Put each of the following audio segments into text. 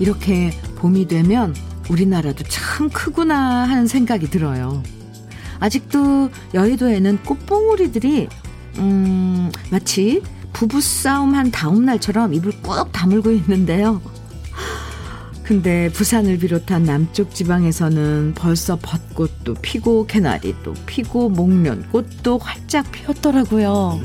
이렇게 봄이 되면 우리나라도 참 크구나 하는 생각이 들어요. 아직도 여의도에는 꽃봉오리들이 음, 마치 부부싸움 한 다음 날처럼 입을 꾹 다물고 있는데요. 근데 부산을 비롯한 남쪽 지방에서는 벌써 벚꽃도 피고 개나리도 피고 목련꽃도 활짝 피었더라고요.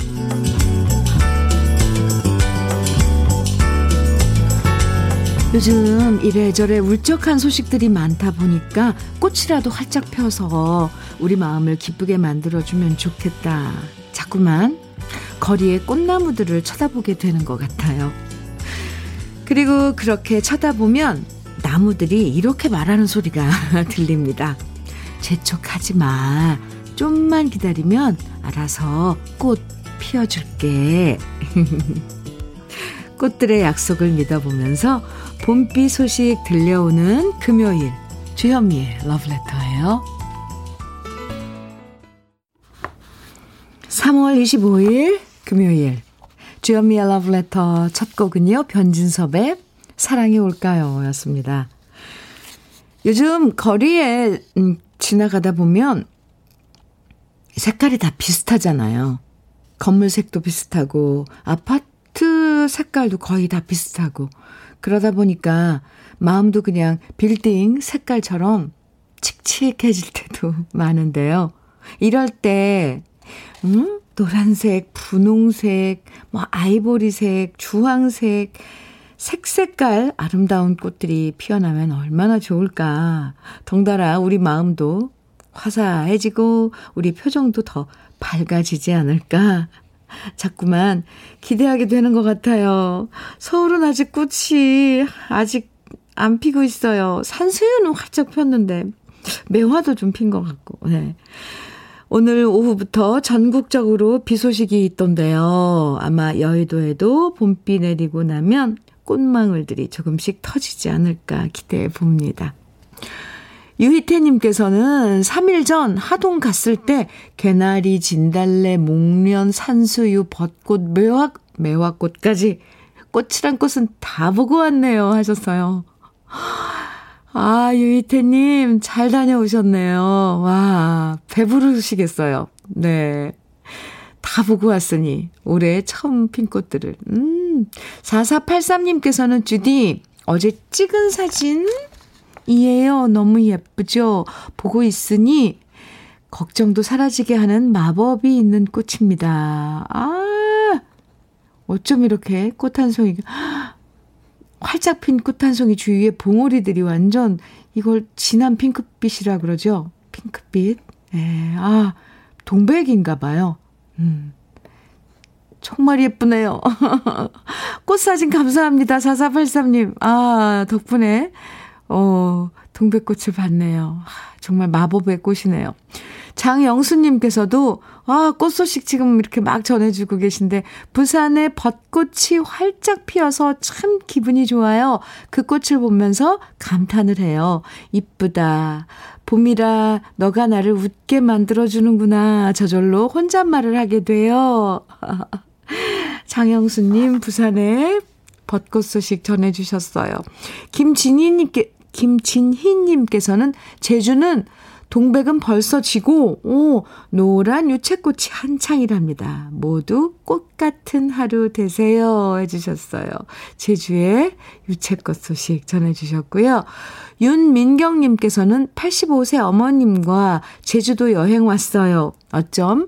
요즘 이래저래 울적한 소식들이 많다 보니까 꽃이라도 활짝 펴서 우리 마음을 기쁘게 만들어주면 좋겠다. 자꾸만 거리의 꽃나무들을 쳐다보게 되는 것 같아요. 그리고 그렇게 쳐다보면 나무들이 이렇게 말하는 소리가 들립니다. 재촉하지 마. 좀만 기다리면 알아서 꽃 피워줄게. 꽃들의 약속을 믿어보면서 봄비 소식 들려오는 금요일 주현미의 러브레터예요. 3월 25일 금요일 주현미의 러브레터 첫 곡은요. 변진섭의 사랑이 올까요? 였습니다. 요즘 거리에 음, 지나가다 보면 색깔이 다 비슷하잖아요. 건물 색도 비슷하고 아파트 색깔도 거의 다 비슷하고 그러다 보니까 마음도 그냥 빌딩 색깔처럼 칙칙해질 때도 많은데요. 이럴 때, 음? 노란색, 분홍색, 뭐 아이보리색, 주황색, 색색깔 아름다운 꽃들이 피어나면 얼마나 좋을까. 덩달아 우리 마음도 화사해지고 우리 표정도 더 밝아지지 않을까 자꾸만 기대하게 되는 것 같아요. 서울은 아직 꽃이 아직 안 피고 있어요. 산수유는 활짝 폈는데 매화도 좀 핀 것 같고. 네. 오늘 오후부터 전국적으로 비 소식이 있던데요. 아마 여의도에도 봄비 내리고 나면 꽃망울들이 조금씩 터지지 않을까 기대해 봅니다. 유희태님께서는 3일 전 하동 갔을 때 개나리, 진달래, 목련, 산수유, 벚꽃, 매화, 매화꽃까지 꽃이란 꽃은 다 보고 왔네요 하셨어요. 아, 유희태님, 잘 다녀오셨네요. 와, 배부르시겠어요. 네. 다 보고 왔으니, 올해 처음 핀 꽃들을. 음, 4483님께서는 주디, 어제 찍은 사진 이에요. 너무 예쁘죠? 보고 있으니 걱정도 사라지게 하는 마법이 있는 꽃입니다. 아, 어쩜 이렇게 꽃 한 송이, 활짝 핀 꽃 한 송이 주위에 봉오리들이 완전 이걸 진한 핑크빛이라 그러죠? 핑크빛. 예, 아, 동백인가 봐요. 음. 정말 예쁘네요. 꽃 사진 감사합니다. 4483님. 아, 덕분에 어, 동백꽃을 봤네요. 정말 마법의 꽃이네요. 장영수님께서도, 아, 꽃 소식 지금 이렇게 막 전해주고 계신데, 부산에 벚꽃이 활짝 피어서 참 기분이 좋아요. 그 꽃을 보면서 감탄을 해요. 이쁘다. 봄이라 너가 나를 웃게 만들어주는구나. 저절로 혼잣말을 하게 돼요. 장영수님, 부산에 벚꽃 소식 전해주셨어요. 김진희님께, 김진희님께서는 제주는 동백은 벌써 지고, 오, 노란 유채꽃이 한창이랍니다. 모두 꽃 같은 하루 되세요. 해주셨어요. 제주의 유채꽃 소식 전해주셨고요. 윤민경님께서는 85세 어머님과 제주도 여행 왔어요. 어쩜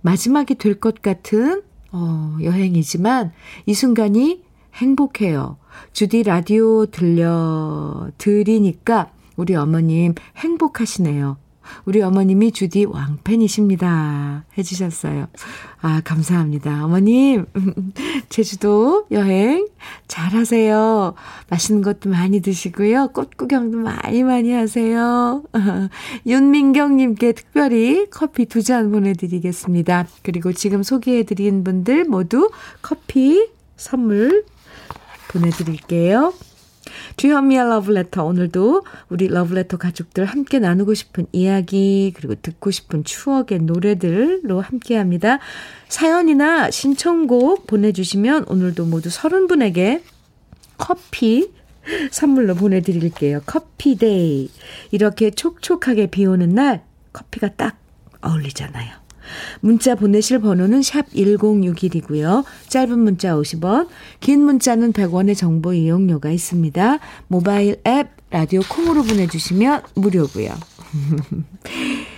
마지막이 될 것 같은, 어, 여행이지만 이 순간이 행복해요. 주디 라디오 들려 드리니까 우리 어머님 행복하시네요. 우리 어머님이 주디 왕팬이십니다. 해주셨어요. 아, 감사합니다. 어머님, 제주도 여행 잘 하세요. 맛있는 것도 많이 드시고요. 꽃 구경도 많이 많이 하세요. 윤민경님께 특별히 커피 두 잔 보내드리겠습니다. 그리고 지금 소개해드린 분들 모두 커피 선물 보내드릴게요. 주현미의 러브레터. 오늘도 우리 러브레터 가족들 함께 나누고 싶은 이야기, 그리고 듣고 싶은 추억의 노래들로 함께 합니다. 사연이나 신청곡 보내주시면 오늘도 모두 30분에게 커피 선물로 보내드릴게요. 커피데이. 이렇게 촉촉하게 비 오는 날 커피가 딱 어울리잖아요. 문자 보내실 번호는 샵 1061이고요. 짧은 문자 50원, 긴 문자는 100원의 정보 이용료가 있습니다. 모바일 앱 라디오 콩으로 보내주시면 무료고요.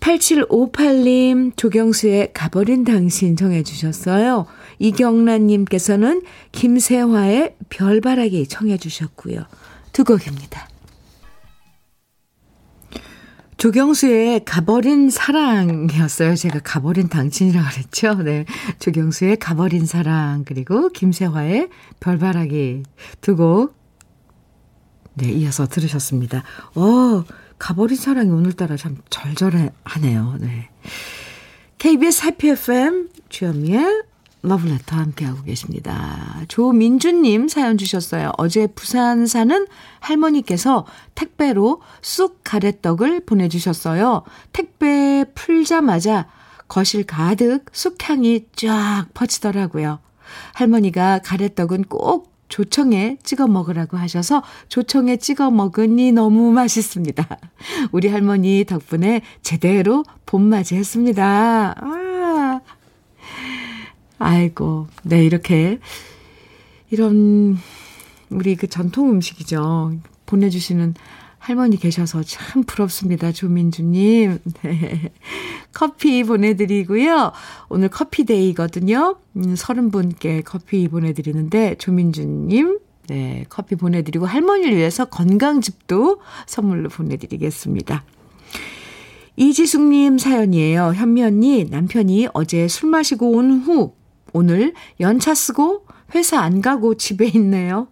8758님, 조경수의 가버린 당신 정해 주셨어요. 이경란 님께서는 김세화의 별바라기 청해 주셨고요. 두 곡입니다. 조경수의 가버린 사랑이었어요. 제가 가버린 당신이라고 그랬죠. 네. 조경수의 가버린 사랑, 그리고 김세화의 별바라기 두 곡, 네, 이어서 들으셨습니다. 어, 가버린 사랑이 오늘따라 참 절절하네요. 네. KBS 해피 FM 주현미의 러브레터 함께하고 계십니다. 조민주님 사연 주셨어요. 어제 부산 사는 할머니께서 택배로 쑥 가래떡을 보내주셨어요. 택배 풀자마자 거실 가득 쑥향이 쫙 퍼지더라고요. 할머니가 가래떡은 꼭 조청에 찍어 먹으라고 하셔서 조청에 찍어 먹으니 너무 맛있습니다. 우리 할머니 덕분에 제대로 봄맞이 했습니다. 아, 아이고, 네, 이렇게, 이런, 우리 그 전통 음식이죠. 보내주시는 할머니 계셔서 참 부럽습니다. 조민주님. 네. 커피 보내드리고요. 오늘 커피데이거든요. 음, 30분께 커피 보내드리는데, 조민주님, 네, 커피 보내드리고, 할머니를 위해서 건강즙도 선물로 보내드리겠습니다. 이지숙님 사연이에요. 현미 언니, 남편이 어제 술 마시고 온 후, 오늘 연차 쓰고 회사 안 가고 집에 있네요.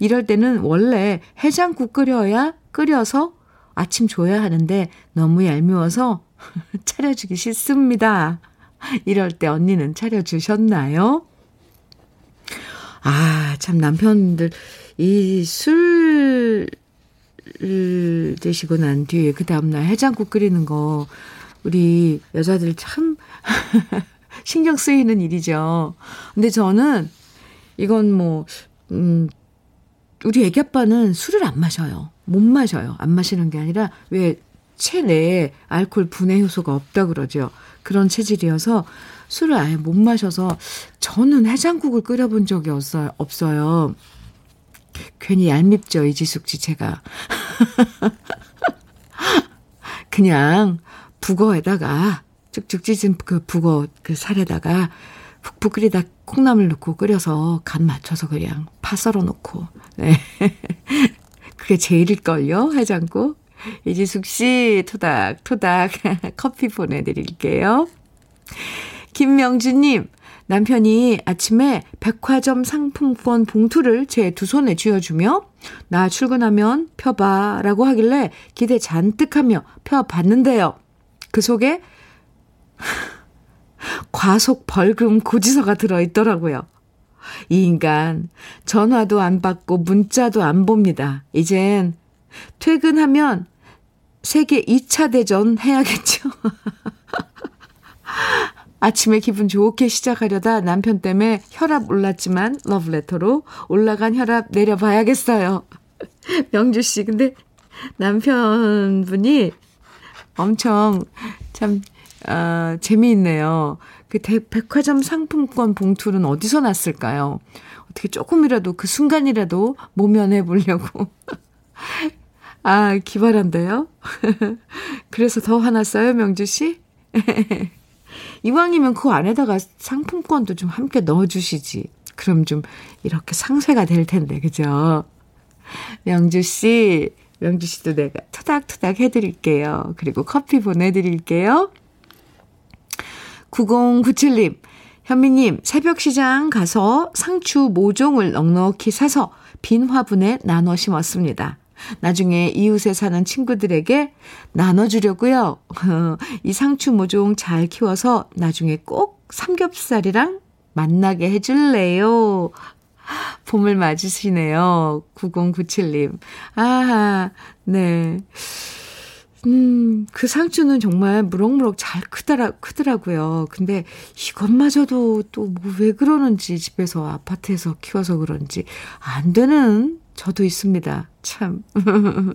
이럴 때는 원래 해장국 끓여야 끓여서 아침 줘야 하는데 너무 얄미워서 차려주기 싫습니다. 이럴 때 언니는 차려주셨나요? 아, 참 남편들 이 술 드시고 난 뒤에 그 다음날 해장국 끓이는 거 우리 여자들 참 신경 쓰이는 일이죠. 근데 저는 이건 뭐, 음, 우리 애기 아빠는 술을 안 마셔요. 못 마셔요. 안 마시는 게 아니라 왜 체내에 알코올 분해 효소가 없다 그러죠. 그런 체질이어서 술을 아예 못 마셔서 저는 해장국을 끓여본 적이 없어요. 없어요. 괜히 얄밉죠, 이지숙 씨 제가. 그냥 북어에다가 쭉쭉 찢은 그 북어 그 살에다가 푹푹 끓이다 콩나물 넣고 끓여서 간 맞춰서 그냥 파 썰어 놓고. 네. 그게 제일일걸요, 해장국. 이지숙 씨, 토닥, 토닥, 커피 보내드릴게요. 김명주님, 남편이 아침에 백화점 상품권 봉투를 제 두 손에 쥐어주며, 나 출근하면 펴봐 라고 하길래 기대 잔뜩 하며 펴봤는데요. 그 속에 과속 벌금 고지서가 들어있더라고요. 이 인간 전화도 안 받고 문자도 안 봅니다. 이젠 퇴근하면 세계 2차 대전 해야겠죠. 아침에 기분 좋게 시작하려다 남편 때문에 혈압 올랐지만 러브레터로 올라간 혈압 내려봐야겠어요. 명주 씨, 근데 남편분이 엄청 참 아, 재미있네요. 그 대, 백화점 상품권 봉투는 어디서 났을까요? 어떻게 조금이라도 그 순간이라도 모면해 보려고. 아, 기발한데요? 그래서 더 화났어요, 명주 씨? 이왕이면 그 안에다가 상품권도 좀 함께 넣어주시지. 그럼 좀 이렇게 상쇄가 될 텐데, 그죠? 명주 씨, 명주 씨도 내가 토닥토닥 해드릴게요. 그리고 커피 보내드릴게요. 9097님, 현미님, 새벽 시장 가서 상추 모종을 넉넉히 사서 빈 화분에 나눠 심었습니다. 나중에 이웃에 사는 친구들에게 나눠주려고요. 이 상추 모종 잘 키워서 나중에 꼭 삼겹살이랑 만나게 해줄래요. 봄을 맞으시네요. 9097님. 아, 네. 음, 그 상추는 정말 무럭무럭 잘 크더라, 크더라고요. 근데 이것마저도 또뭐왜 그러는지 집에서 아파트에서 키워서 그런지 안 되는 저도 있습니다. 참.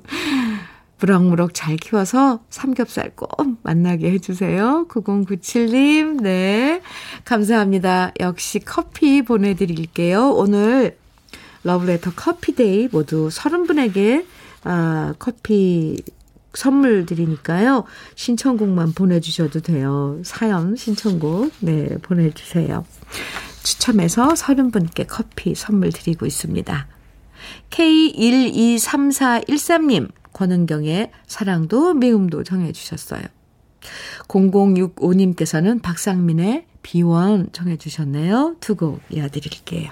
무럭무럭 잘 키워서 삼겹살 꼭 만나게 해주세요. 9097님, 네. 감사합니다. 역시 커피 보내드릴게요. 오늘 러브레터 커피데이 모두 30분에게 아, 커피 선물 드리니까요. 신청곡만 보내주셔도 돼요. 사연 신청곡, 네, 보내주세요. 추첨해서 30분께 커피 선물 드리고 있습니다. K123413님, 권은경의 사랑도 미움도 정해주셨어요. 0065님께서는 박상민의 비원 정해주셨네요. 두 곡 이어드릴게요.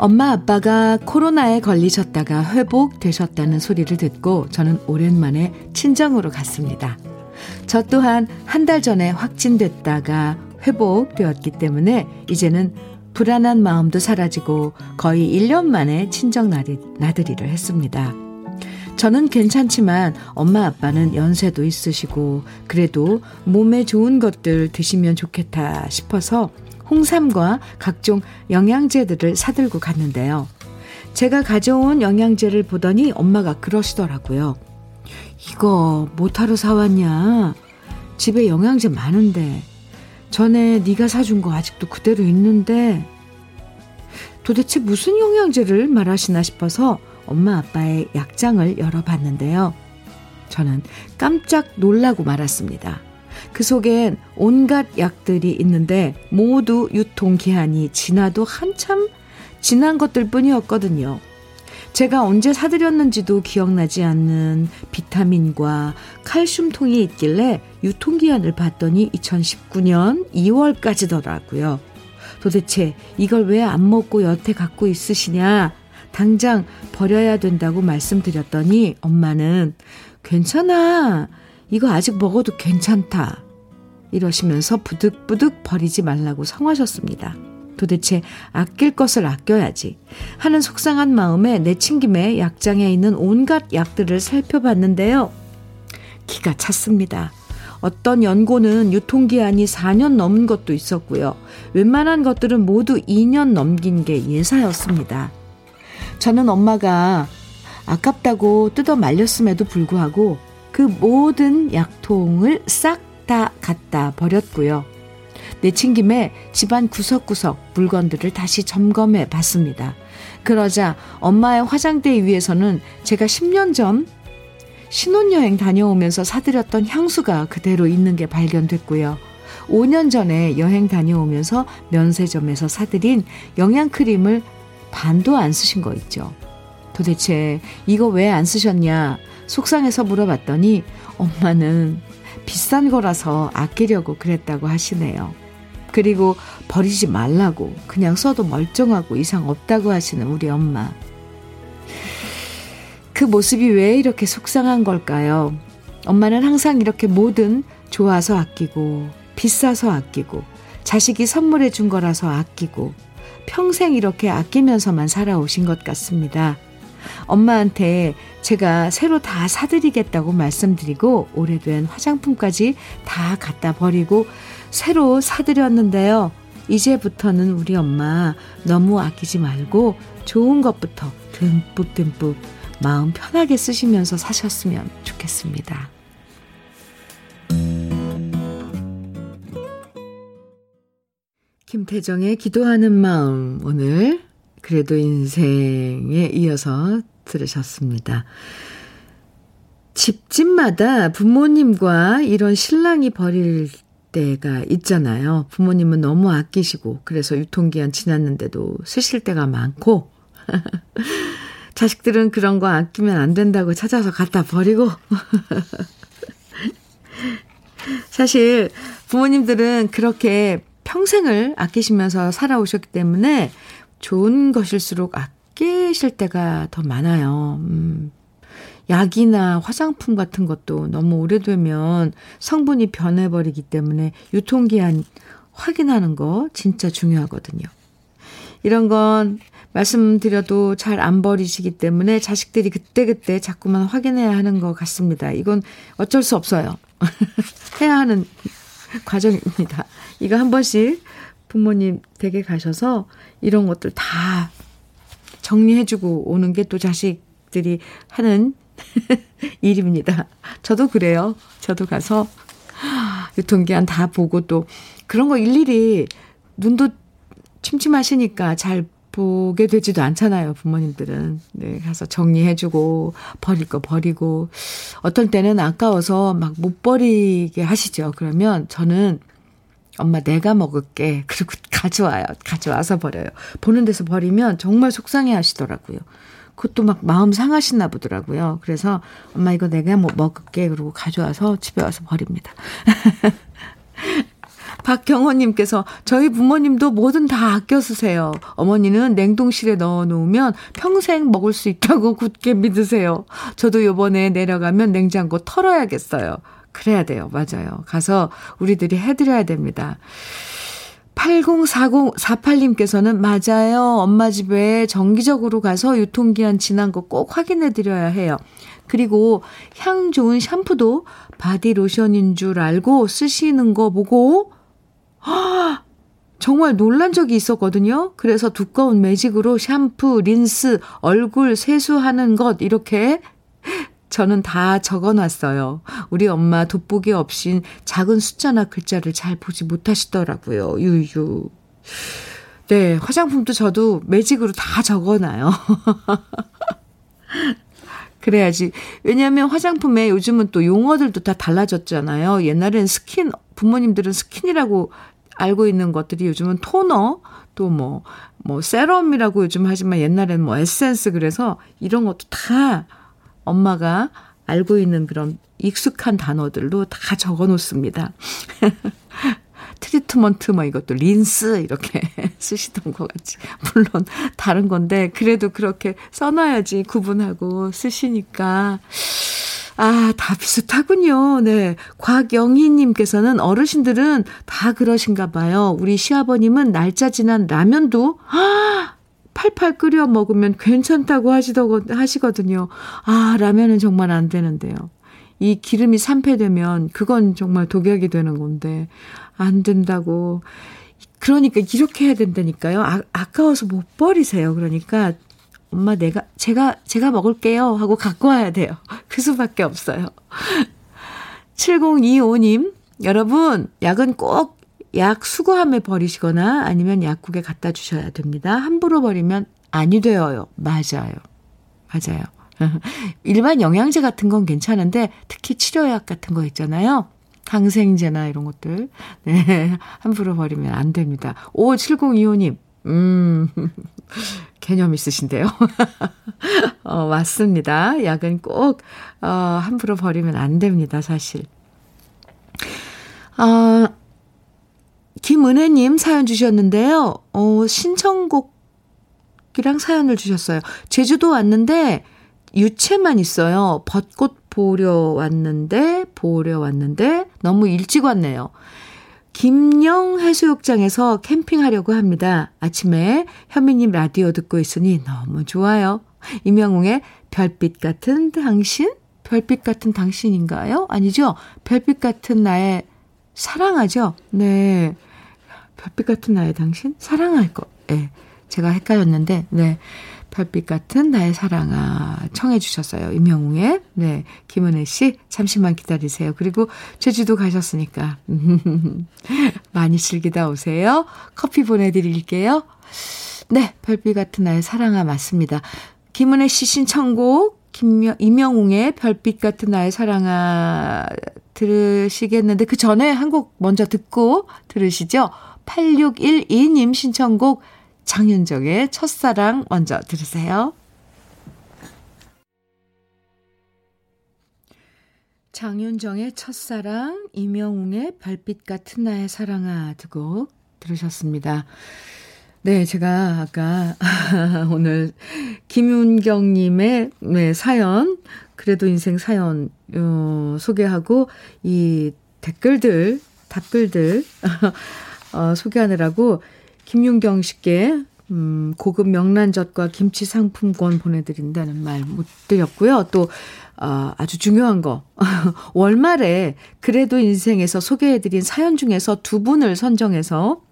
엄마 아빠가 코로나에 걸리셨다가 회복되셨다는 소리를 듣고 저는 오랜만에 친정으로 갔습니다. 저 또한 한 달 전에 확진됐다가 회복되었기 때문에 이제는 불안한 마음도 사라지고 거의 1년 만에 친정 나들이를 했습니다. 저는 괜찮지만 엄마 아빠는 연세도 있으시고 그래도 몸에 좋은 것들 드시면 좋겠다 싶어서 홍삼과 각종 영양제들을 사들고 갔는데요. 제가 가져온 영양제를 보더니 엄마가 그러시더라고요. 이거 뭐하러 사왔냐? 집에 영양제 많은데 전에 네가 사준 거 아직도 그대로 있는데 도대체 무슨 영양제를 말하시나 싶어서 엄마 아빠의 약장을 열어봤는데요. 저는 깜짝 놀라고 말았습니다. 그 속엔 온갖 약들이 있는데 모두 유통기한이 지나도 한참 지난 것들 뿐이었거든요. 제가 언제 사드렸는지도 기억나지 않는 비타민과 칼슘통이 있길래 유통기한을 봤더니 2019년 2월까지더라고요. 도대체 이걸 왜 안 먹고 여태 갖고 있으시냐? 당장 버려야 된다고 말씀드렸더니 엄마는 괜찮아. 이거 아직 먹어도 괜찮다. 이러시면서 부득부득 버리지 말라고 성하셨습니다. 도대체 아낄 것을 아껴야지 하는 속상한 마음에 내친김에 약장에 있는 온갖 약들을 살펴봤는데요. 기가 찼습니다. 어떤 연고는 유통기한이 4년 넘은 것도 있었고요. 웬만한 것들은 모두 2년 넘긴 게 예사였습니다. 저는 엄마가 아깝다고 뜯어 말렸음에도 불구하고 그 모든 약통을 싹 다 갖다 버렸고요. 내친 김에 집안 구석구석 물건들을 다시 점검해 봤습니다. 그러자 엄마의 화장대 위에서는 제가 10년 전 신혼여행 다녀오면서 사드렸던 향수가 그대로 있는 게 발견됐고요. 5년 전에 여행 다녀오면서 면세점에서 사드린 영양크림을 반도 안 쓰신 거 있죠. 도대체 이거 왜 안 쓰셨냐? 속상해서 물어봤더니 엄마는 비싼 거라서 아끼려고 그랬다고 하시네요. 그리고 버리지 말라고 그냥 써도 멀쩡하고 이상 없다고 하시는 우리 엄마. 그 모습이 왜 이렇게 속상한 걸까요? 엄마는 항상 이렇게 뭐든 좋아서 아끼고 비싸서 아끼고 자식이 선물해 준 거라서 아끼고 평생 이렇게 아끼면서만 살아오신 것 같습니다. 엄마한테 제가 새로 다 사드리겠다고 말씀드리고 오래된 화장품까지 다 갖다 버리고 새로 사드렸는데요. 이제부터는 우리 엄마 너무 아끼지 말고 좋은 것부터 듬뿍듬뿍 마음 편하게 쓰시면서 사셨으면 좋겠습니다. 김태정의 기도하는 마음 오늘 그래도 인생에 이어서 들으셨습니다. 집집마다 부모님과 이런 신랑이 버릴 때가 있잖아요. 부모님은 너무 아끼시고, 그래서 유통기한 지났는데도 쓰실 때가 많고, 자식들은 그런 거 아끼면 안 된다고 찾아서 갖다 버리고. 사실 부모님들은 그렇게 평생을 아끼시면서 살아오셨기 때문에 좋은 것일수록 아끼실 때가 더 많아요. 음. 약이나 화장품 같은 것도 너무 오래되면 성분이 변해버리기 때문에 유통기한 확인하는 거 진짜 중요하거든요. 이런 건 말씀드려도 잘 안 버리시기 때문에 자식들이 그때그때 자꾸만 확인해야 하는 것 같습니다. 이건 어쩔 수 없어요. 해야 하는 과정입니다. 이거 한 번씩 부모님 댁에 가셔서 이런 것들 다 정리해주고 오는 게 또 자식들이 하는 일입니다. 저도 그래요. 저도 가서 유통기한 다 보고 또 그런 거 일일이 눈도 침침하시니까 잘 보게 되지도 않잖아요, 부모님들은. 네, 가서 정리해주고, 버릴 거 버리고, 어떤 때는 아까워서 막 못 버리게 하시죠. 그러면 저는 엄마 내가 먹을게. 그리고 가져와요. 가져와서 버려요. 보는 데서 버리면 정말 속상해 하시더라고요. 그것도 막 마음 상하시나 보더라고요. 그래서 엄마 이거 내가 뭐 먹을게. 그러고 가져와서 집에 와서 버립니다. 박경호님께서 저희 부모님도 뭐든 다 아껴 쓰세요. 어머니는 냉동실에 넣어 놓으면 평생 먹을 수 있다고 굳게 믿으세요. 저도 요번에 내려가면 냉장고 털어야겠어요. 그래야 돼요. 맞아요. 가서 우리들이 해드려야 됩니다. 804048님께서는 맞아요. 엄마 집에 정기적으로 가서 유통기한 지난 거 꼭 확인해 드려야 해요. 그리고 향 좋은 샴푸도 바디로션인 줄 알고 쓰시는 거 보고 아, 정말 놀란 적이 있었거든요. 그래서 두꺼운 매직으로 샴푸, 린스, 얼굴 세수하는 것 이렇게 저는 다 적어 놨어요. 우리 엄마 돋보기 없인 작은 숫자나 글자를 잘 보지 못하시더라고요. 유유. 네, 화장품도 저도 매직으로 다 적어 놔요. 그래야지. 왜냐하면 화장품에 요즘은 또 용어들도 다 달라졌잖아요. 옛날엔 스킨, 부모님들은 스킨이라고 알고 있는 것들이 요즘은 토너, 또 뭐, 뭐, serum이라고 요즘 하지만 옛날에는 뭐 에센스 그래서 이런 것도 다 엄마가 알고 있는 그런 익숙한 단어들로 다 적어 놓습니다. 트리트먼트 뭐 이것도 린스 이렇게 쓰시던 것 같지. 물론 다른 건데 그래도 그렇게 써놔야지 구분하고 쓰시니까 아, 다 비슷하군요. 네. 곽영희님께서는 어르신들은 다 그러신가 봐요. 우리 시아버님은 날짜 지난 라면도, 아, 팔팔 끓여 먹으면 괜찮다고 하시더, 하시거든요. 아, 라면은 정말 안 되는데요. 이 기름이 산패되면 그건 정말 독약이 되는 건데, 안 된다고. 그러니까 이렇게 해야 된다니까요. 아, 아까워서 못 버리세요. 그러니까 엄마 내가 제가 제가 먹을게요 하고 갖고 와야 돼요. 그 수밖에 없어요. 7025님 여러분 약은 꼭 약 수거함에 버리시거나 아니면 약국에 갖다 주셔야 됩니다. 함부로 버리면 아니 되어요. 맞아요. 맞아요. 일반 영양제 같은 건 괜찮은데 특히 치료약 같은 거 있잖아요. 항생제나 이런 것들. 네. 함부로 버리면 안 됩니다. 5702호님. 음. 개념 있으신데요. 어, 맞습니다. 약은 꼭, 어, 함부로 버리면 안 됩니다, 사실. 아, 김은혜님 사연 주셨는데요. 어, 신청곡이랑 사연을 주셨어요. 제주도 왔는데, 유채만 있어요. 벚꽃 보려 왔는데, 보려 왔는데, 너무 일찍 왔네요. 김영 해수욕장에서 캠핑하려고 합니다. 아침에 현미님 라디오 듣고 있으니 너무 좋아요. 임영웅의 별빛 같은 당신? 별빛 같은 당신인가요? 아니죠? 별빛 같은 나의 사랑하죠? 네. 별빛 같은 나의 당신? 사랑할 거. 예. 네. 제가 헷갈렸는데, 네. 별빛 같은 나의 사랑아 청해 주셨어요. 임영웅의 네 김은혜 씨 잠시만 기다리세요. 그리고 제주도 가셨으니까 많이 즐기다 오세요. 커피 보내드릴게요. 네 별빛 같은 나의 사랑아 맞습니다. 김은혜 씨 신청곡 김, 이명웅의 별빛 같은 나의 사랑아 들으시겠는데 그 전에 한 곡 먼저 듣고 들으시죠. 8612님 신청곡 장윤정의 첫사랑 먼저 들으세요. 장윤정의 첫사랑, 이명웅의 별빛 같은 나의 사랑아 두 곡 들으셨습니다. 네, 제가 아까 오늘 김윤경님의 네, 사연, 그래도 인생 사연 어, 소개하고 이 댓글들, 답글들 어, 소개하느라고 김윤경 씨께 음, 고급 명란젓과 김치 상품권 보내드린다는 말 못 드렸고요. 또 어, 아주 중요한 거 월말에 그래도 인생에서 소개해드린 사연 중에서 두 분을 선정해서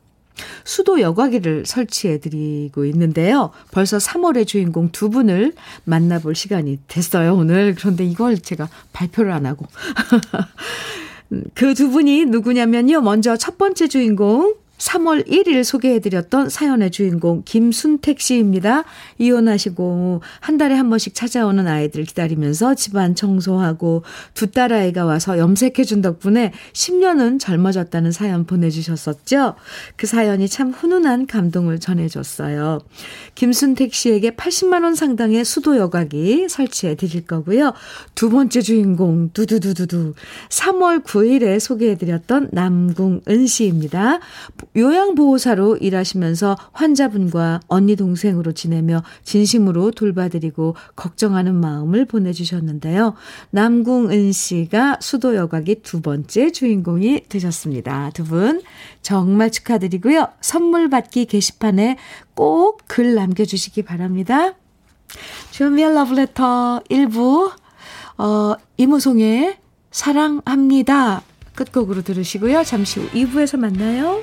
수도 여과기를 설치해드리고 있는데요. 벌써 3월의 주인공 두 분을 만나볼 시간이 됐어요, 오늘. 그런데 이걸 제가 발표를 안 하고. 그 두 분이 누구냐면요. 먼저 첫 번째 주인공, 3월 1일 소개해드렸던 사연의 주인공 김순택 씨입니다. 이혼하시고 한 달에 한 번씩 찾아오는 아이들 기다리면서 집안 청소하고 두 딸아이가 와서 염색해준 덕분에 10년은 젊어졌다는 사연 보내주셨었죠. 그 사연이 참 훈훈한 감동을 전해줬어요. 김순택 씨에게 80만원 상당의 수도 여과기 설치해 드릴 거고요. 두 번째 주인공 두두두두두 3월 9일에 소개해드렸던 남궁은 씨입니다. 요양보호사로 일하시면서 환자분과 언니 동생으로 지내며 진심으로 돌봐드리고 걱정하는 마음을 보내주셨는데요. 남궁은 씨가 수도 여각이 두 번째 주인공이 되셨습니다. 두 분 정말 축하드리고요. 선물 받기 게시판에 꼭 글 남겨주시기 바랍니다. 주현미의 러브레터 1부 어, 이무송의 사랑합니다. 끝곡으로 들으시고요. 잠시 후 2부에서 만나요.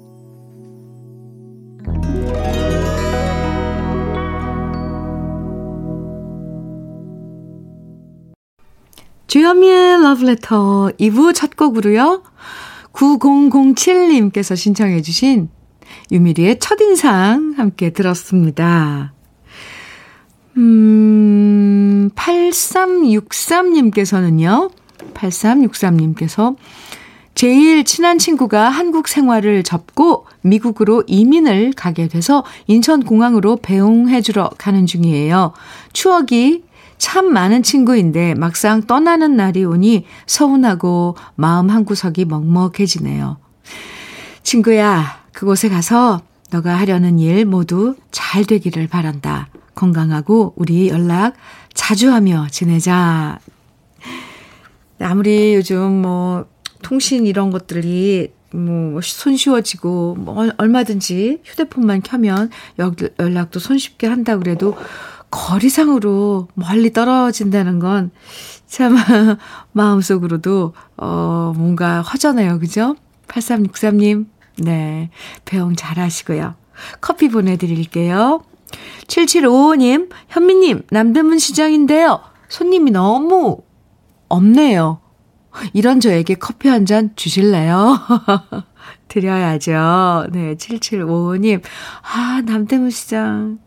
주현미의 Letter 2부 첫 곡으로요. 9007님께서 신청해 주신 유미리의 첫인상 함께 들었습니다. 음, 8363님께서는요. 8363님께서 제일 친한 친구가 한국 생활을 접고 미국으로 이민을 가게 돼서 인천공항으로 배웅해주러 가는 중이에요. 추억이 참 많은 친구인데 막상 떠나는 날이 오니 서운하고 마음 한구석이 먹먹해지네요. 친구야, 그곳에 가서 너가 하려는 일 모두 잘 되기를 바란다. 건강하고 우리 연락 자주 하며 지내자. 아무리 요즘 뭐 통신 이런 것들이 뭐 손쉬워지고 뭐 얼마든지 휴대폰만 켜면 연락도 손쉽게 한다 그래도 거리상으로 멀리 떨어진다는 건 참 마음속으로도 어 뭔가 허전해요. 그죠? 8363님. 네. 배웅 잘 하시고요. 커피 보내 드릴게요. 7755님, 현미 님, 남대문 시장인데요. 손님이 너무 없네요. 이런 저에게 커피 한 잔 주실래요? 드려야죠. 네, 7755님. 아, 남대문 시장.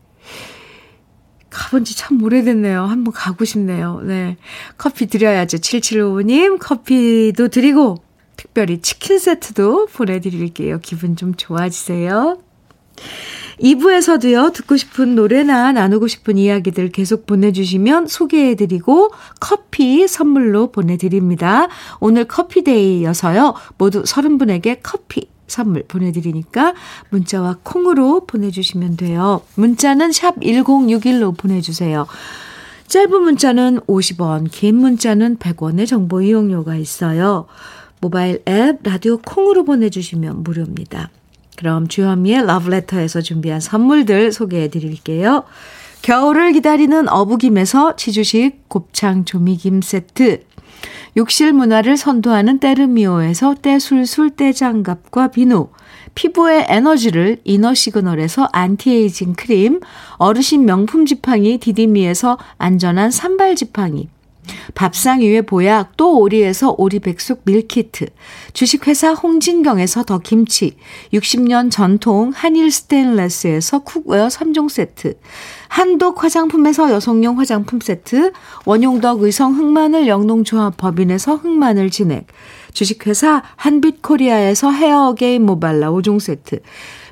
가본 지 참 오래됐네요. 한번 가고 싶네요. 네. 커피 드려야죠. 7755님, 커피도 드리고, 특별히 치킨 세트도 보내드릴게요. 기분 좀 좋아지세요. 2부에서도요, 듣고 싶은 노래나 나누고 싶은 이야기들 계속 보내주시면 소개해드리고 커피 선물로 보내드립니다. 오늘 커피데이여서요, 모두 30분에게 커피 선물 보내드리니까 문자와 콩으로 보내주시면 돼요. 문자는 샵 1061로 보내주세요. 짧은 문자는 50원, 긴 문자는 100원의 정보 이용료가 있어요. 모바일 앱 라디오 콩으로 보내주시면 무료입니다. 그럼 주현미의 러브레터에서 준비한 선물들 소개해 드릴게요. 겨울을 기다리는 어부김에서 치주식 곱창 조미김 세트 욕실 문화를 선도하는 때르미오에서 때술술 때장갑과 비누 피부의 에너지를 이너 시그널에서 안티에이징 크림, 어르신 명품 지팡이 디디미에서 안전한 삼발 지팡이, 밥상 위에 보약 또 오리에서 오리백숙 meal kit, 주식회사 홍진경에서 더 김치, 60년 전통 한일 스테인레스에서 cookware 3종 세트, 한독 화장품에서 여성용 화장품 세트, 원용덕 의성 흑마늘 영농조합 법인에서 흑마늘 진액, 주식회사 한빛코리아에서 헤어게임 모발라 5종 세트,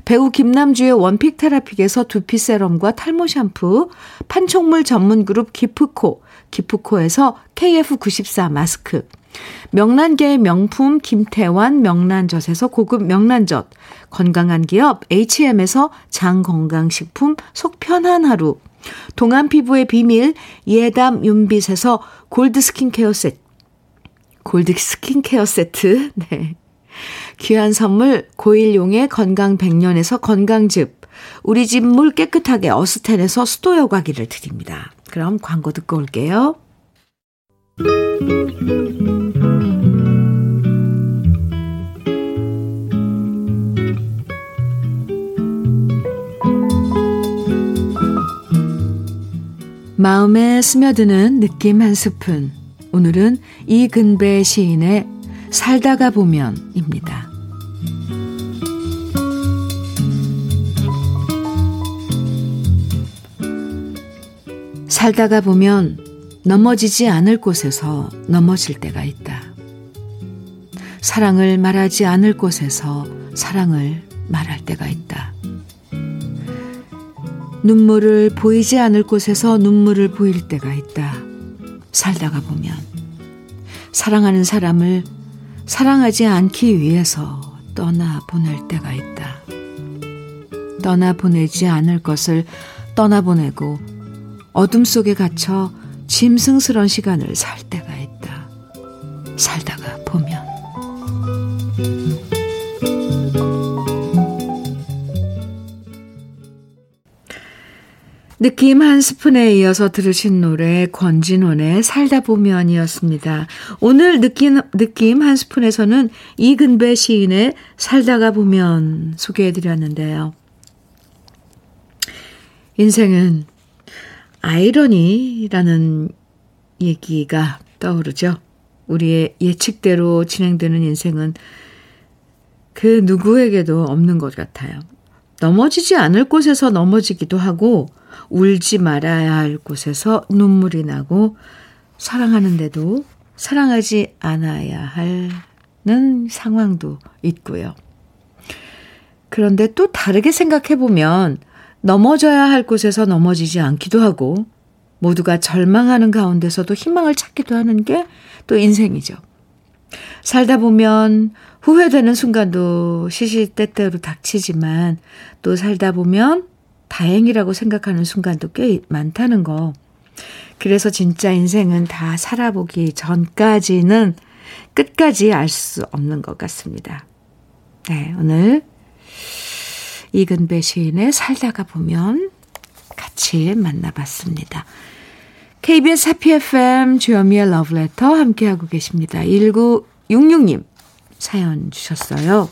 배우 김남주의 원픽 테라픽에서 두피 세럼과 탈모 샴푸, 판촉물 전문 그룹 기프코, 기프코에서 KF94 마스크, 명란계의 명품 김태환 명란젓에서 고급 명란젓, 건강한 기업 H&M에서 장건강식품 속 편한 하루, 동안 피부의 비밀 예담 윤빛에서 골드 스킨케어 세트, 골드 스킨케어 세트, 네. 귀한 선물 고일용의 건강 100년에서 건강즙, 우리 집 물 깨끗하게 어스텐에서 수도 여과기를 드립니다. 그럼 광고 듣고 올게요. 마음에 스며드는 느낌 한 스푼. 오늘은 이근배 시인의 살다가 보면입니다. 살다가 보면 넘어지지 않을 곳에서 넘어질 때가 있다. 사랑을 말하지 않을 곳에서 사랑을 말할 때가 있다. 눈물을 보이지 않을 곳에서 눈물을 보일 때가 있다. 살다가 보면 사랑하는 사람을 사랑하지 않기 위해서 떠나 보낼 때가 있다. 떠나 보내지 않을 것을 떠나 보내고 어둠 속에 갇혀 짐승스런 시간을 살 때가 있다. 살다가 보면. 느낌 한 스푼에 이어서 들으신 노래 권진원의 살다 보면이었습니다. 오늘 느낌, 느낌 한 스푼에서는 이근배 시인의 살다가 보면 소개해드렸는데요. 인생은 아이러니라는 얘기가 떠오르죠. 우리의 예측대로 진행되는 인생은 그 누구에게도 없는 것 같아요. 넘어지지 않을 곳에서 넘어지기도 하고, 울지 말아야 할 곳에서 눈물이 나고, 사랑하는데도 사랑하지 않아야 하는 상황도 있고요. 그런데 또 다르게 생각해보면, 넘어져야 할 곳에서 넘어지지 않기도 하고 모두가 절망하는 가운데서도 희망을 찾기도 하는 게 또 인생이죠. 살다 보면 후회되는 순간도 시시때때로 닥치지만 또 살다 보면 다행이라고 생각하는 순간도 꽤 많다는 거. 그래서 진짜 인생은 다 살아보기 전까지는 끝까지 알 수 없는 것 같습니다. 네, 오늘 이근배 시인의 살다가 보면 같이 만나봤습니다. KBS 해피 FM 주여미의 러브레터 함께하고 계십니다. 1966님 사연 주셨어요.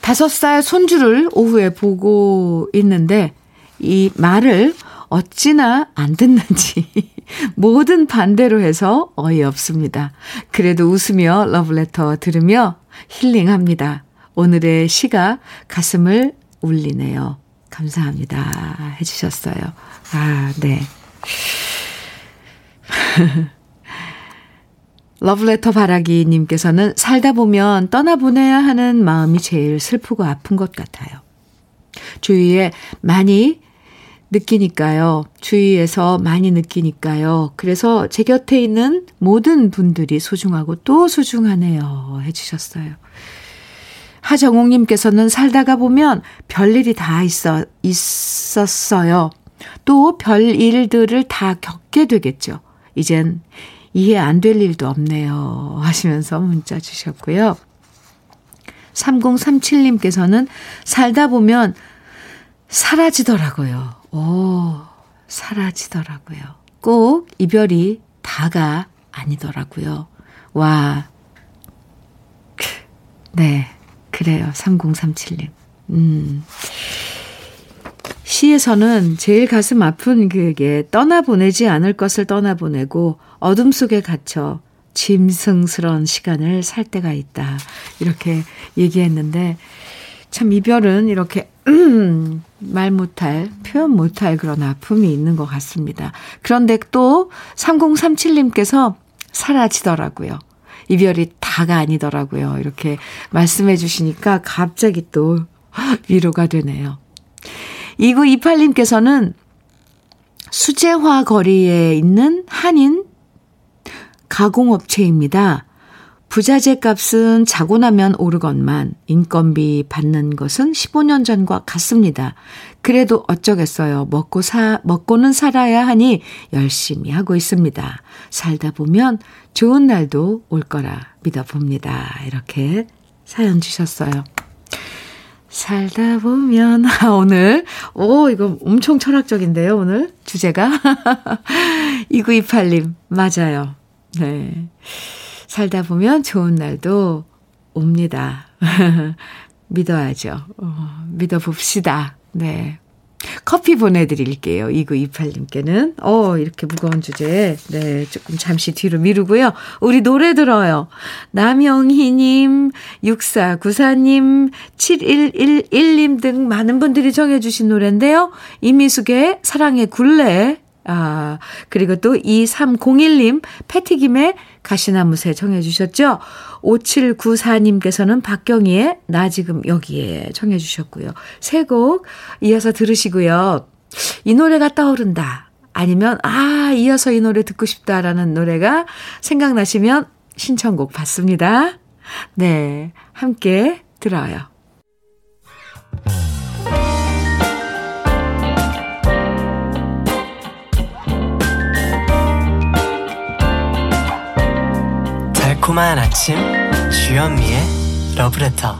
다섯 살 손주를 오후에 보고 있는데 이 말을 어찌나 안 듣는지 모든 반대로 해서 어이없습니다. 그래도 웃으며 러브레터 들으며 힐링합니다. 오늘의 시가 가슴을 울리네요. 감사합니다. 해주셨어요. 아, 네. 러브레터 바라기님께서는 살다 보면 떠나보내야 하는 마음이 제일 슬프고 아픈 것 같아요. 주위에 많이 느끼니까요. 주위에서 많이 느끼니까요. 그래서 제 곁에 있는 모든 분들이 소중하고 또 소중하네요. 해주셨어요. 하정옥님께서는 살다가 보면 별일이 다 있어, 있었어요. 또 별일들을 다 겪게 되겠죠. 이젠 이해 안 될 일도 없네요. 하시면서 문자 주셨고요. 3037님께서는 살다 보면 사라지더라고요. 오, 사라지더라고요. 꼭 이별이 다가 아니더라고요. 와. 네, 그래요. 3037님. 음. 시에서는 제일 가슴 아픈 그게 떠나보내지 않을 것을 떠나보내고 어둠 속에 갇혀 짐승스러운 시간을 살 때가 있다. 이렇게 얘기했는데 참 이별은 이렇게 음, 말 못할, 표현 못할 그런 아픔이 있는 것 같습니다. 그런데 또 3037님께서 사라지더라고요. 이별이 다가 아니더라고요. 이렇게 말씀해 주시니까 갑자기 또 위로가 되네요. 2928님께서는 수제화 거리에 있는 한인 가공업체입니다. 부자재 값은 자고 나면 오르건만 인건비 받는 것은 15년 전과 같습니다. 그래도 어쩌겠어요. 먹고 사, 먹고는 살아야 하니 열심히 하고 있습니다. 살다 보면 좋은 날도 올 거라 믿어봅니다. 이렇게 사연 주셨어요. 살다 보면, 아, 오늘, 오, 이거 엄청 철학적인데요, 오늘 주제가. 2928님, 맞아요. 네. 살다 보면 좋은 날도 옵니다. 믿어야죠. 어, 믿어봅시다. 네. 커피 보내드릴게요. 2928님께는. 어, 이렇게 무거운 주제. 네, 조금 잠시 뒤로 미루고요. 우리 노래 들어요. 남영희님, 6494님, 7111님 등 많은 분들이 정해주신 노래인데요. 이미숙의 사랑의 굴레 아, 그리고 또 2301님, 패티김의 가시나무새 청해주셨죠? 5794님께서는 박경희의 나 지금 여기에 청해주셨고요. 세 곡 이어서 들으시고요. 이 노래가 떠오른다. 아니면, 아, 이어서 이 노래 듣고 싶다라는 노래가 생각나시면 신청곡 받습니다. 네, 함께 들어요. 달콤한 아침 주현미의 러브레터.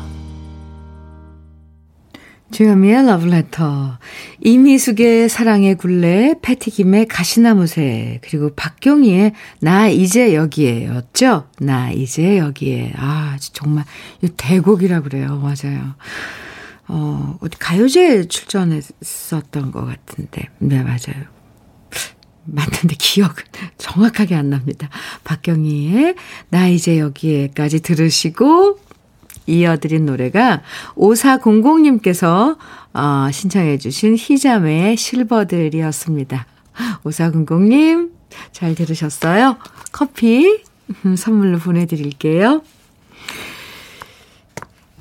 주현미의 러브레터. 이미숙의 사랑의 굴레 패티김의 가시나무새 그리고 박경희의 나 이제 여기에였죠? 나 이제 여기에. 아 정말 이 대곡이라 그래요. 맞아요. 어 어디 가요제 출전했었던 것 같은데. 네 맞아요 맞는데 기억은 정확하게 안 납니다. 박경희의 나 이제 여기에까지 들으시고 이어드린 노래가 5400님께서 어, 신청해 주신 희자매의 실버들이었습니다. 5400님 잘 들으셨어요? 커피 선물로 보내드릴게요.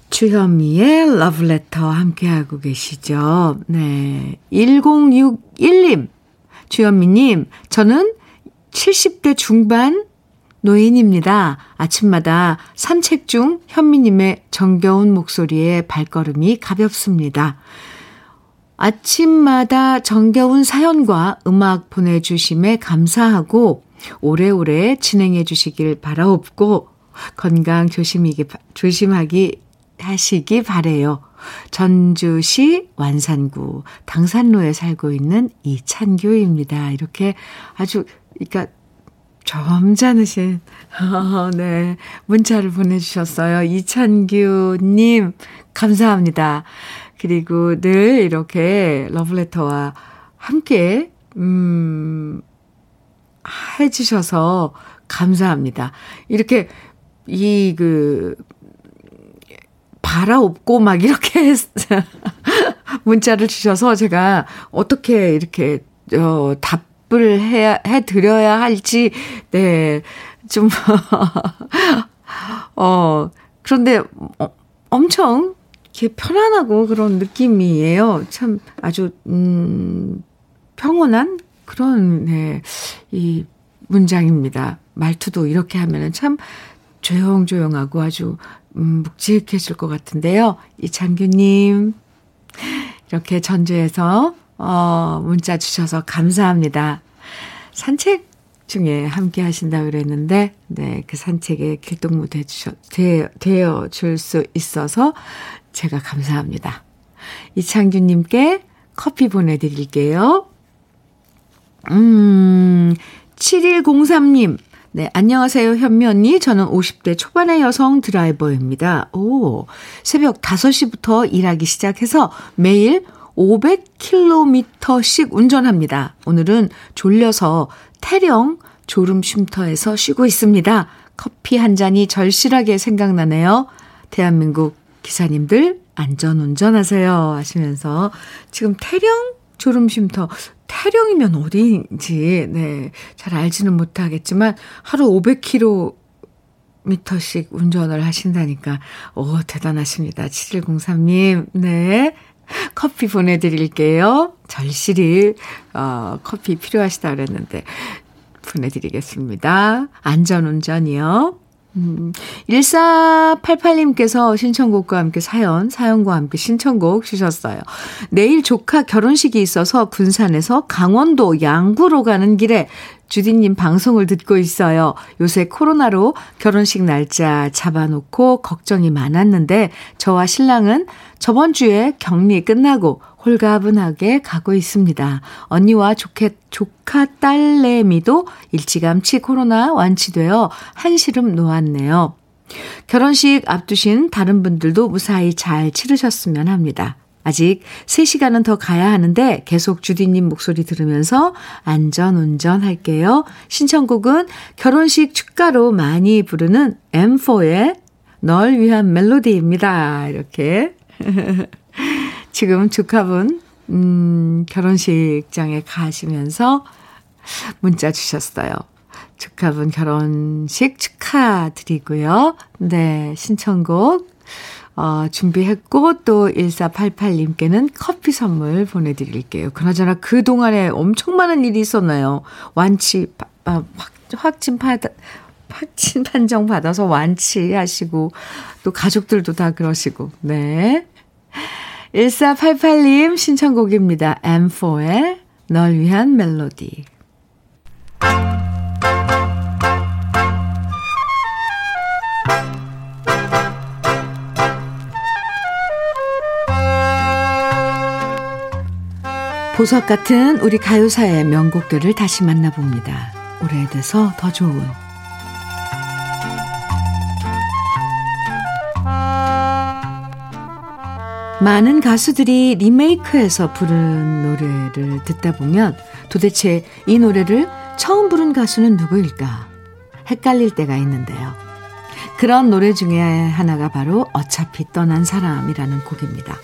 주현미의 러브레터 함께하고 계시죠? 네. 1061님. 주현미님, 저는 70대 중반 노인입니다. 아침마다 산책 중 현미님의 정겨운 목소리에 발걸음이 가볍습니다. 아침마다 정겨운 사연과 음악 보내주심에 감사하고 오래오래 진행해 주시길 바라옵고 건강 조심하기, 조심하기 하시기 바래요. 전주시 완산구 당산로에 살고 있는 이찬규입니다. 이렇게 아주 그러니까 점잖으신 어, 네 문자를 보내주셨어요. 이찬규님 감사합니다. 그리고 늘 이렇게 러브레터와 함께 음 해주셔서 감사합니다. 이렇게 이 그 바라옵고 막 이렇게 문자를 주셔서 제가 어떻게 이렇게 어 답을 해 드려야 할지 네. 좀 어, 그런데 어, 엄청 이렇게 편안하고 그런 느낌이에요. 참 아주 음 평온한 그런 네. 이 문장입니다. 말투도 이렇게 하면은 참 조용조용하고 아주 음, 묵직해질 것 같은데요. 이창규님, 이렇게 전주에서, 어, 문자 주셔서 감사합니다. 산책 중에 함께 하신다고 그랬는데, 네, 그 산책에 길동무 되주셔, 되, 되어 줄 수 있어서 제가 감사합니다. 이창규님께 커피 보내드릴게요. 음, 7103님. 네, 안녕하세요, 현미 언니. 저는 50대 초반의 여성 드라이버입니다. 오, 새벽 5시부터 일하기 시작해서 매일 500km씩 운전합니다. 오늘은 졸려서 태령 졸음 쉼터에서 쉬고 있습니다. 커피 한 잔이 절실하게 생각나네요. 대한민국 기사님들 안전 운전하세요 하시면서 지금 태령 졸음 쉼터 태령이면 어디인지 네, 잘 알지는 못하겠지만 하루 500km 미터씩 운전을 하신다니까 오 대단하십니다. 7103님. 네. 커피 보내드릴게요. 절실히, 어, 커피 필요하시다 그랬는데, 보내드리겠습니다. 안전운전이요. 음, 1488님께서 신청곡과 함께 사연, 사연과 함께 신청곡 주셨어요. 내일 조카 결혼식이 있어서 군산에서 강원도 양구로 가는 길에 주디님 방송을 듣고 있어요. 요새 코로나로 결혼식 날짜 잡아놓고 걱정이 많았는데 저와 신랑은 저번 주에 격리 끝나고 홀가분하게 가고 있습니다. 언니와 조카, 조카 딸내미도 일찌감치 코로나 완치되어 한시름 놓았네요. 결혼식 앞두신 다른 분들도 무사히 잘 치르셨으면 합니다. 아직 3시간은 더 가야 하는데 계속 주디님 목소리 들으면서 안전 운전할게요. 신청곡은 결혼식 축가로 많이 부르는 M4의 널 위한 멜로디입니다. 이렇게. 지금 축하분, 음, 결혼식장에 가시면서 문자 주셨어요. 축하분 결혼식 축하드리고요. 네, 신청곡 어, 준비했고 또 1488님께는 커피 선물 보내드릴게요. 그나저나 그동안에 엄청 많은 일이 있었나요? 완치, 아, 확, 확진 받아, 확진 판정 받아서 완치하시고 또 가족들도 다 그러시고 네. 1488님 신청곡입니다. M4의 널 위한 멜로디. 보석 같은 우리 가요사의 명곡들을 다시 만나봅니다. 오래돼서 더 좋은 많은 가수들이 리메이크해서 부른 노래를 듣다 보면 도대체 이 노래를 처음 부른 가수는 누구일까 헷갈릴 때가 있는데요. 그런 노래 중에 하나가 바로 어차피 떠난 사람이라는 곡입니다.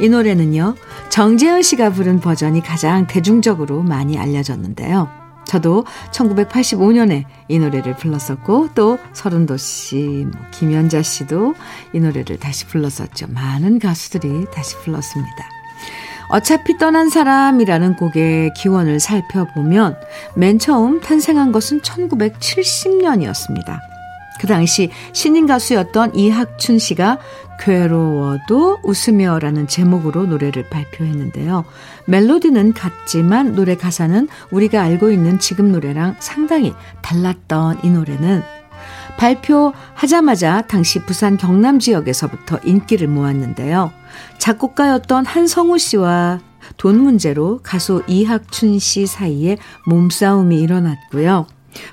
이 노래는요, 정재은 씨가 부른 버전이 가장 대중적으로 많이 알려졌는데요. 저도 1985년에 이 노래를 불렀었고, 또 서른도 씨, 뭐 김연자 씨도 이 노래를 다시 불렀었죠. 많은 가수들이 다시 불렀습니다. 어차피 떠난 사람이라는 곡의 기원을 살펴보면 맨 처음 탄생한 것은 1970년이었습니다. 그 당시 신인 가수였던 이학춘 씨가 괴로워도 웃으며 라는 제목으로 노래를 발표했는데요. 멜로디는 같지만 노래 가사는 우리가 알고 있는 지금 노래랑 상당히 달랐던 이 노래는 발표하자마자 당시 부산 경남 지역에서부터 인기를 모았는데요. 작곡가였던 한성우 씨와 돈 문제로 가수 이학춘 씨 사이에 몸싸움이 일어났고요.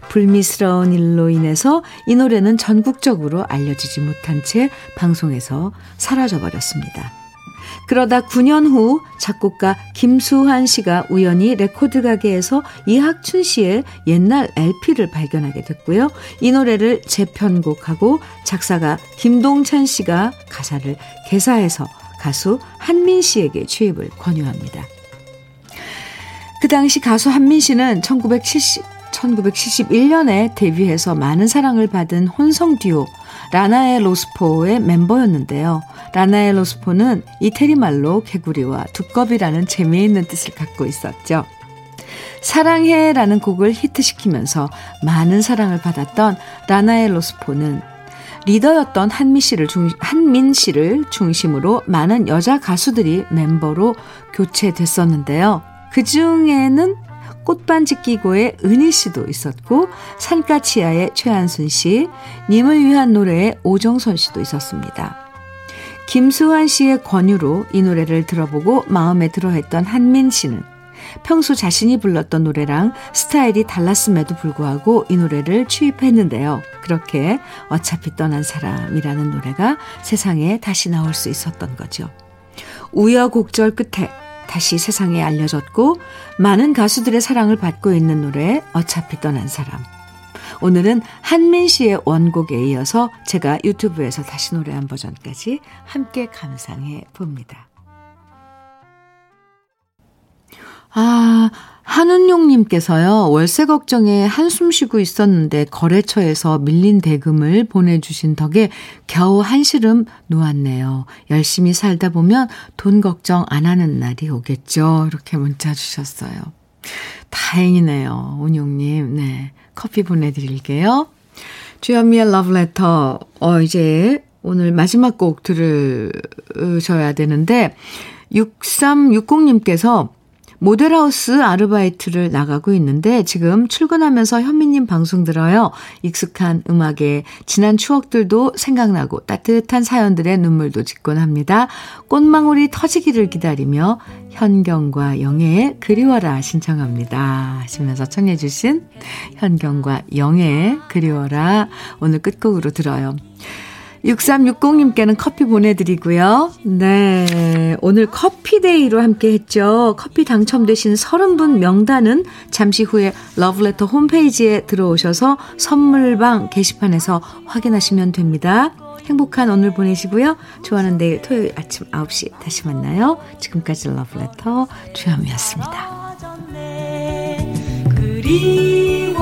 불미스러운 일로 인해서 이 노래는 전국적으로 알려지지 못한 채 방송에서 사라져 버렸습니다. 그러다 9년 후 작곡가 김수환 씨가 우연히 레코드 가게에서 이학춘 씨의 옛날 LP를 발견하게 됐고요. 이 노래를 재편곡하고 작사가 김동찬 씨가 가사를 개사해서 가수 한민 씨에게 취입을 권유합니다. 그 당시 가수 한민 씨는 1970, 1971년에 데뷔해서 많은 사랑을 받은 혼성 듀오 라나의 로스포의 멤버였는데요. 라나의 로스포는 이태리 말로 개구리와 두꺼비라는 재미있는 뜻을 갖고 있었죠. 사랑해라는 곡을 히트시키면서 많은 사랑을 받았던 라나의 로스포는 리더였던 한미 씨를 중, 한민 씨를 중심으로 많은 여자 가수들이 멤버로 교체됐었는데요. 그 중에는 꽃반지 끼고의 은희 씨도 있었고 산까치아의 최한순 씨, 님을 위한 노래의 오정선 씨도 있었습니다. 김수환 씨의 권유로 이 노래를 들어보고 마음에 들어했던 한민 씨는 평소 자신이 불렀던 노래랑 스타일이 달랐음에도 불구하고 이 노래를 취입했는데요. 그렇게 어차피 떠난 사람이라는 노래가 세상에 다시 나올 수 있었던 거죠. 우여곡절 끝에 다시 세상에 알려졌고 많은 가수들의 사랑을 받고 있는 노래 어차피 떠난 사람. 오늘은 한민 씨의 원곡에 이어서 제가 유튜브에서 다시 노래한 버전까지 함께 감상해 봅니다. 아, 한은용님께서요, 월세 걱정에 한숨 쉬고 있었는데 거래처에서 밀린 대금을 보내주신 덕에 겨우 한시름 놓았네요. 열심히 살다 보면 돈 걱정 안 하는 날이 오겠죠. 이렇게 문자 주셨어요. 다행이네요, 운용님. 네. 커피 보내드릴게요. 주현미의 러브레터. 어, 이제 오늘 마지막 곡 들으셔야 되는데, 6360님께서 모델하우스 아르바이트를 나가고 있는데 지금 출근하면서 현미님 방송 들어요. 익숙한 음악에 지난 추억들도 생각나고 따뜻한 사연들의 눈물도 짓곤 합니다. 꽃망울이 터지기를 기다리며 현경과 영애의 그리워라 신청합니다. 하시면서 청해 주신 현경과 영애의 그리워라 오늘 끝곡으로 들어요. 6360님께는 커피 보내드리고요. 네. 오늘 커피데이로 함께 했죠. 커피 당첨되신 30분 명단은 잠시 후에 러브레터 홈페이지에 들어오셔서 선물방 게시판에서 확인하시면 됩니다. 행복한 오늘 보내시고요. 좋아하는 내일 토요일 아침 9시 다시 만나요. 지금까지 러브레터 주현미였습니다. 그리